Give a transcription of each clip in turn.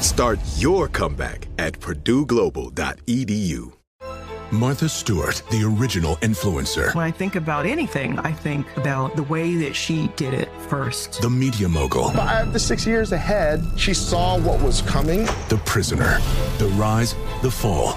Start your comeback at purdueglobal.edu. Martha Stewart, the original influencer. When I think about anything, I think about the way that she did it first. The media mogul. Five to six years ahead, she saw what was coming. The prisoner. The rise, the fall,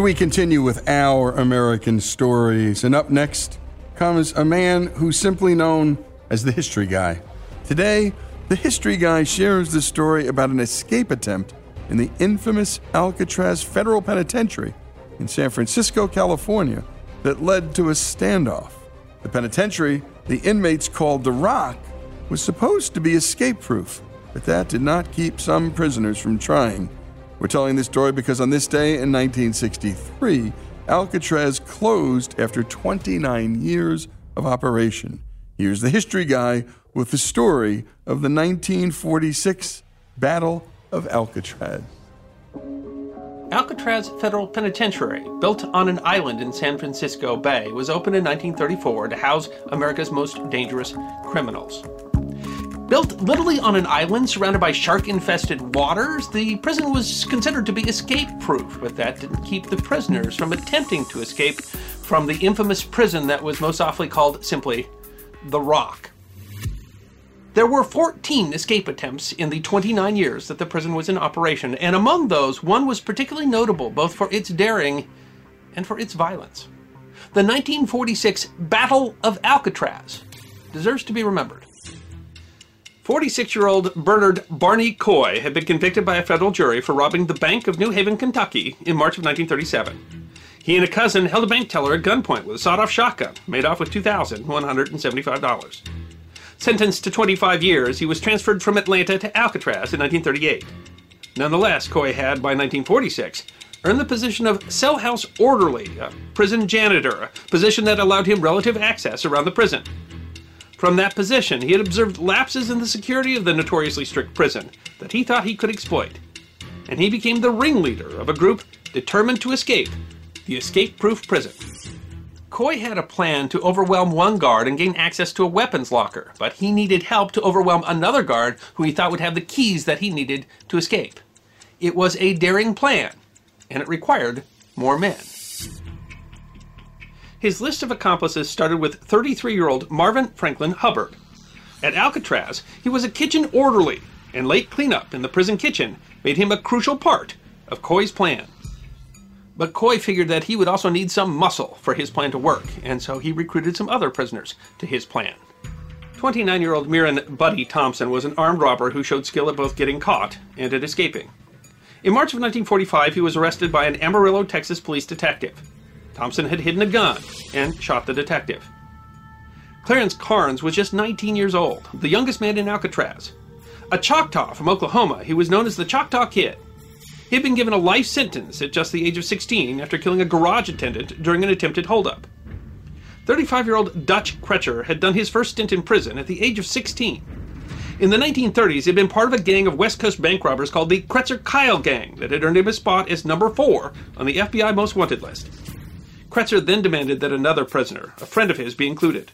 And we continue with our American stories. And up next comes a man who's simply known as the History Guy. Today, the History Guy shares the story about an escape attempt in the infamous Alcatraz Federal Penitentiary in San Francisco, California, that led to a standoff. The penitentiary, the inmates called the Rock, was supposed to be escape proof, but that did not keep some prisoners from trying. We're telling this story because on this day in 1963, Alcatraz closed after 29 years of operation. Here's the history guy with the story of the 1946 Battle of Alcatraz. Alcatraz Federal Penitentiary, built on an island in San Francisco Bay, was opened in 1934 to house America's most dangerous criminals. Built literally on an island surrounded by shark infested waters, the prison was considered to be escape proof, but that didn't keep the prisoners from attempting to escape from the infamous prison that was most awfully called simply the Rock. There were 14 escape attempts in the 29 years that the prison was in operation, and among those, one was particularly notable both for its daring and for its violence. The 1946 Battle of Alcatraz deserves to be remembered. 46 year old Bernard Barney Coy had been convicted by a federal jury for robbing the Bank of New Haven, Kentucky in March of 1937. He and a cousin held a bank teller at gunpoint with a sawed off shotgun, made off with $2,175. Sentenced to 25 years, he was transferred from Atlanta to Alcatraz in 1938. Nonetheless, Coy had, by 1946, earned the position of cell house orderly, a prison janitor, a position that allowed him relative access around the prison. From that position, he had observed lapses in the security of the notoriously strict prison that he thought he could exploit. And he became the ringleader of a group determined to escape the escape proof prison. Coy had a plan to overwhelm one guard and gain access to a weapons locker, but he needed help to overwhelm another guard who he thought would have the keys that he needed to escape. It was a daring plan, and it required more men. His list of accomplices started with 33 year old Marvin Franklin Hubbard. At Alcatraz, he was a kitchen orderly, and late cleanup in the prison kitchen made him a crucial part of Coy's plan. But Coy figured that he would also need some muscle for his plan to work, and so he recruited some other prisoners to his plan. 29 year old Miran Buddy Thompson was an armed robber who showed skill at both getting caught and at escaping. In March of 1945, he was arrested by an Amarillo, Texas police detective. Thompson had hidden a gun and shot the detective. Clarence Carnes was just 19 years old, the youngest man in Alcatraz. A Choctaw from Oklahoma, he was known as the Choctaw Kid. He had been given a life sentence at just the age of 16 after killing a garage attendant during an attempted holdup. 35 year old Dutch Cretzer had done his first stint in prison at the age of 16. In the 1930s, he had been part of a gang of West Coast bank robbers called the Cretzer Kyle Gang that had earned him a spot as number four on the FBI Most Wanted list. Cretzer then demanded that another prisoner, a friend of his, be included.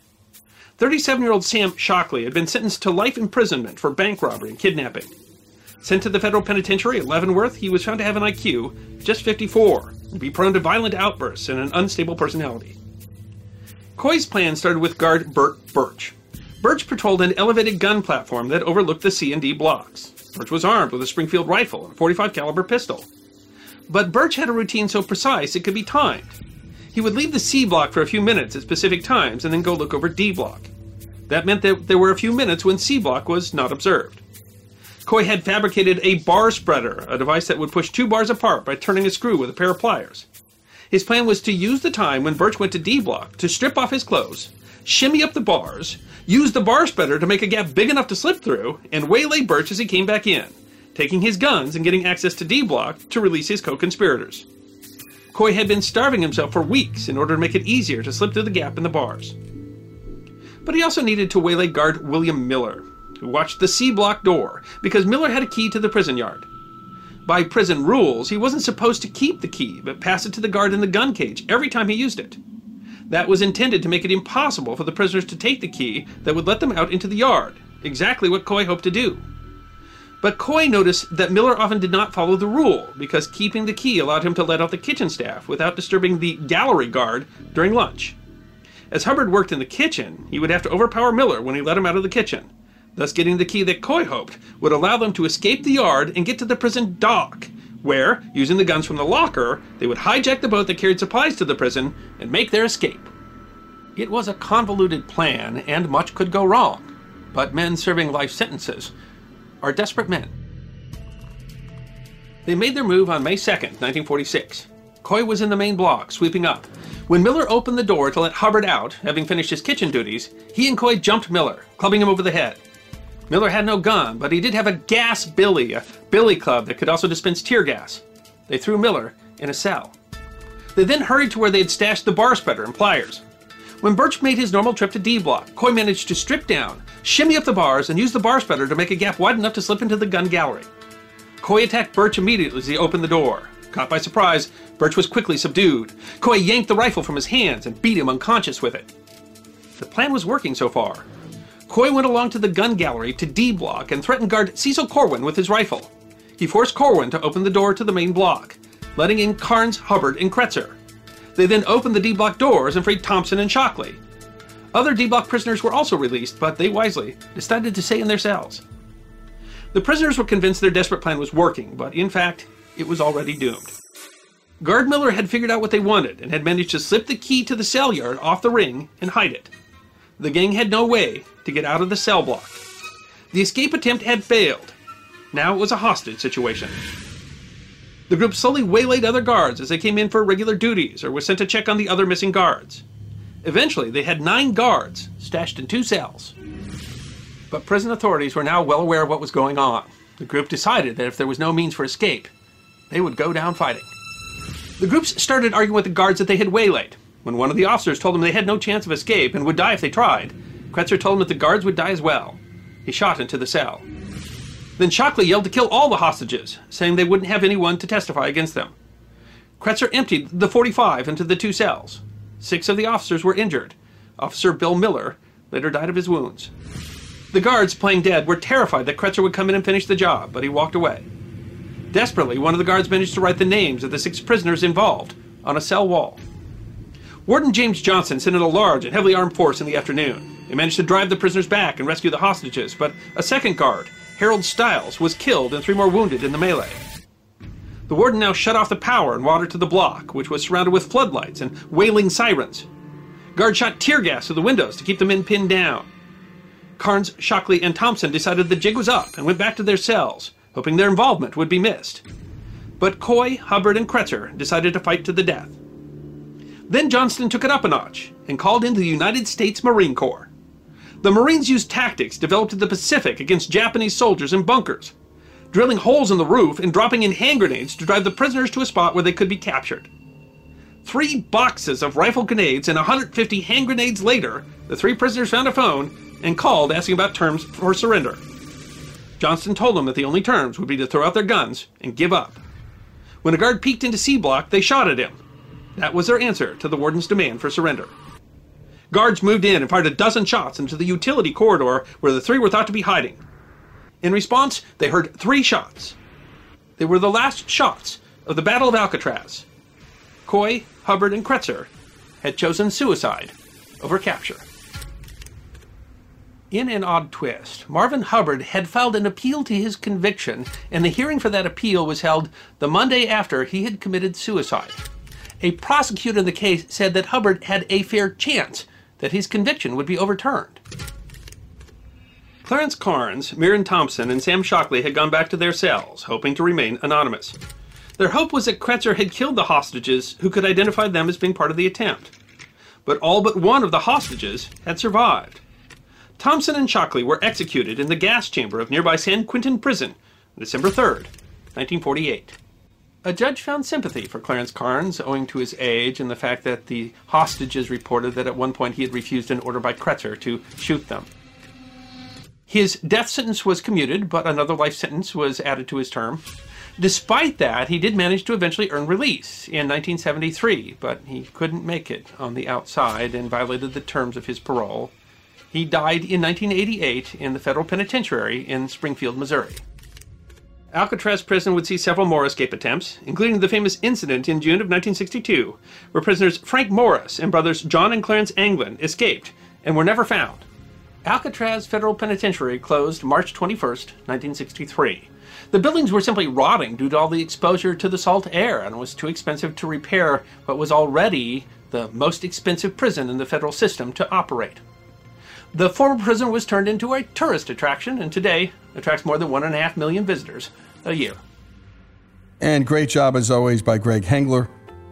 37 year old Sam Shockley had been sentenced to life imprisonment for bank robbery and kidnapping. Sent to the federal penitentiary at Leavenworth, he was found to have an IQ just 54 and be prone to violent outbursts and an unstable personality. Coy's plan started with guard Bert Burch. Burch patrolled an elevated gun platform that overlooked the C&D blocks. Burch was armed with a Springfield rifle and a 45 caliber pistol. But Burch had a routine so precise it could be timed. He would leave the C block for a few minutes at specific times and then go look over D block. That meant that there were a few minutes when C block was not observed. Coy had fabricated a bar spreader, a device that would push two bars apart by turning a screw with a pair of pliers. His plan was to use the time when Burch went to D block to strip off his clothes, shimmy up the bars, use the bar spreader to make a gap big enough to slip through, and waylay Burch as he came back in, taking his guns and getting access to D block to release his co conspirators. Coy had been starving himself for weeks in order to make it easier to slip through the gap in the bars. But he also needed to waylay guard William Miller, who watched the C block door because Miller had a key to the prison yard. By prison rules, he wasn't supposed to keep the key, but pass it to the guard in the gun cage every time he used it. That was intended to make it impossible for the prisoners to take the key that would let them out into the yard, exactly what Coy hoped to do. But Coy noticed that Miller often did not follow the rule, because keeping the key allowed him to let out the kitchen staff without disturbing the gallery guard during lunch. As Hubbard worked in the kitchen, he would have to overpower Miller when he let him out of the kitchen, thus getting the key that Coy hoped would allow them to escape the yard and get to the prison dock, where, using the guns from the locker, they would hijack the boat that carried supplies to the prison and make their escape. It was a convoluted plan, and much could go wrong, but men serving life sentences are desperate men. They made their move on May 2nd, 1946. Coy was in the main block, sweeping up. When Miller opened the door to let Hubbard out, having finished his kitchen duties, he and Coy jumped Miller, clubbing him over the head. Miller had no gun, but he did have a gas billy, a billy club that could also dispense tear gas. They threw Miller in a cell. They then hurried to where they had stashed the bar spreader and pliers. When Burch made his normal trip to D Block, Coy managed to strip down, shimmy up the bars, and use the bar spreader to make a gap wide enough to slip into the gun gallery. Coy attacked Burch immediately as he opened the door. Caught by surprise, Burch was quickly subdued. Coy yanked the rifle from his hands and beat him unconscious with it. The plan was working so far. Coy went along to the gun gallery to D Block and threatened guard Cecil Corwin with his rifle. He forced Corwin to open the door to the main block, letting in Carnes, Hubbard, and Cretzer. They then opened the D Block doors and freed Thompson and Shockley. Other D Block prisoners were also released, but they wisely decided to stay in their cells. The prisoners were convinced their desperate plan was working, but in fact, it was already doomed. Guard Miller had figured out what they wanted and had managed to slip the key to the cell yard off the ring and hide it. The gang had no way to get out of the cell block. The escape attempt had failed. Now it was a hostage situation. The group slowly waylaid other guards as they came in for regular duties or were sent to check on the other missing guards. Eventually, they had nine guards stashed in two cells. But prison authorities were now well aware of what was going on. The group decided that if there was no means for escape, they would go down fighting. The groups started arguing with the guards that they had waylaid. When one of the officers told them they had no chance of escape and would die if they tried, Cretzer told him that the guards would die as well. He shot into the cell. Then Shockley yelled to kill all the hostages, saying they wouldn't have anyone to testify against them. Cretzer emptied the 45 into the two cells. Six of the officers were injured. Officer Bill Miller later died of his wounds. The guards, playing dead, were terrified that Cretzer would come in and finish the job, but he walked away. Desperately, one of the guards managed to write the names of the six prisoners involved on a cell wall. Warden James Johnston sent in a large and heavily armed force in the afternoon. They managed to drive the prisoners back and rescue the hostages, but a second guard, Harold Stiles, was killed and three more wounded in the melee. The warden now shut off the power and water to the block, which was surrounded with floodlights and wailing sirens. Guards shot tear gas through the windows to keep the men pinned down. Carnes, Shockley, and Thompson decided the jig was up and went back to their cells, hoping their involvement would be missed. But Coy, Hubbard, and Cretzer decided to fight to the death. Then Johnston took it up a notch and called in the United States Marine Corps. The Marines used tactics developed in the Pacific against Japanese soldiers in bunkers, drilling holes in the roof and dropping in hand grenades to drive the prisoners to a spot where they could be captured. Three boxes of rifle grenades and 150 hand grenades later, the three prisoners found a phone and called asking about terms for surrender. Johnston told them that the only terms would be to throw out their guns and give up. When a guard peeked into C Block, they shot at him. That was their answer to the warden's demand for surrender. Guards moved in and fired a dozen shots into the utility corridor where the three were thought to be hiding. In response, they heard three shots. They were the last shots of the Battle of Alcatraz. Coy, Hubbard, and Cretzer had chosen suicide over capture. In an odd twist, Marvin Hubbard had filed an appeal to his conviction, and the hearing for that appeal was held the Monday after he had committed suicide. A prosecutor in the case said that Hubbard had a fair chance that his conviction would be overturned. Clarence Carnes, Miran Thompson, and Sam Shockley had gone back to their cells, hoping to remain anonymous. Their hope was that Cretzer had killed the hostages who could identify them as being part of the attempt. But all but one of the hostages had survived. Thompson and Shockley were executed in the gas chamber of nearby San Quentin Prison on December 3, 1948. A judge found sympathy for Clarence Carnes owing to his age and the fact that the hostages reported that at one point he had refused an order by Cretzer to shoot them. His death sentence was commuted, but another life sentence was added to his term. Despite that, he did manage to eventually earn release in 1973, but he couldn't make it on the outside and violated the terms of his parole. He died in 1988 in the federal penitentiary in Springfield, Missouri. Alcatraz prison would see several more escape attempts, including the famous incident in June of 1962, where prisoners Frank Morris and brothers John and Clarence Anglin escaped and were never found. Alcatraz Federal Penitentiary closed March 21, 1963. The buildings were simply rotting due to all the exposure to the salt air, and was too expensive to repair what was already the most expensive prison in the federal system to operate. The former prison was turned into a tourist attraction and today attracts more than one and a half million visitors a year. And great job, as always, by Greg Hengler.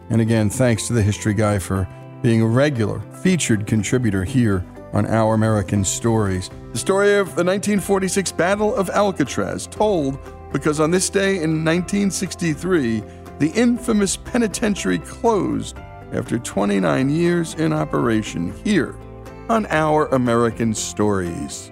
And again, thanks to the History Guy for being a regular featured contributor here on Our American Stories. The story of the 1946 Battle of Alcatraz, told because on this day in 1963, the infamous penitentiary closed after 29 years in operation here on Our American Stories.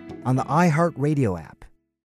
on the iHeartRadio app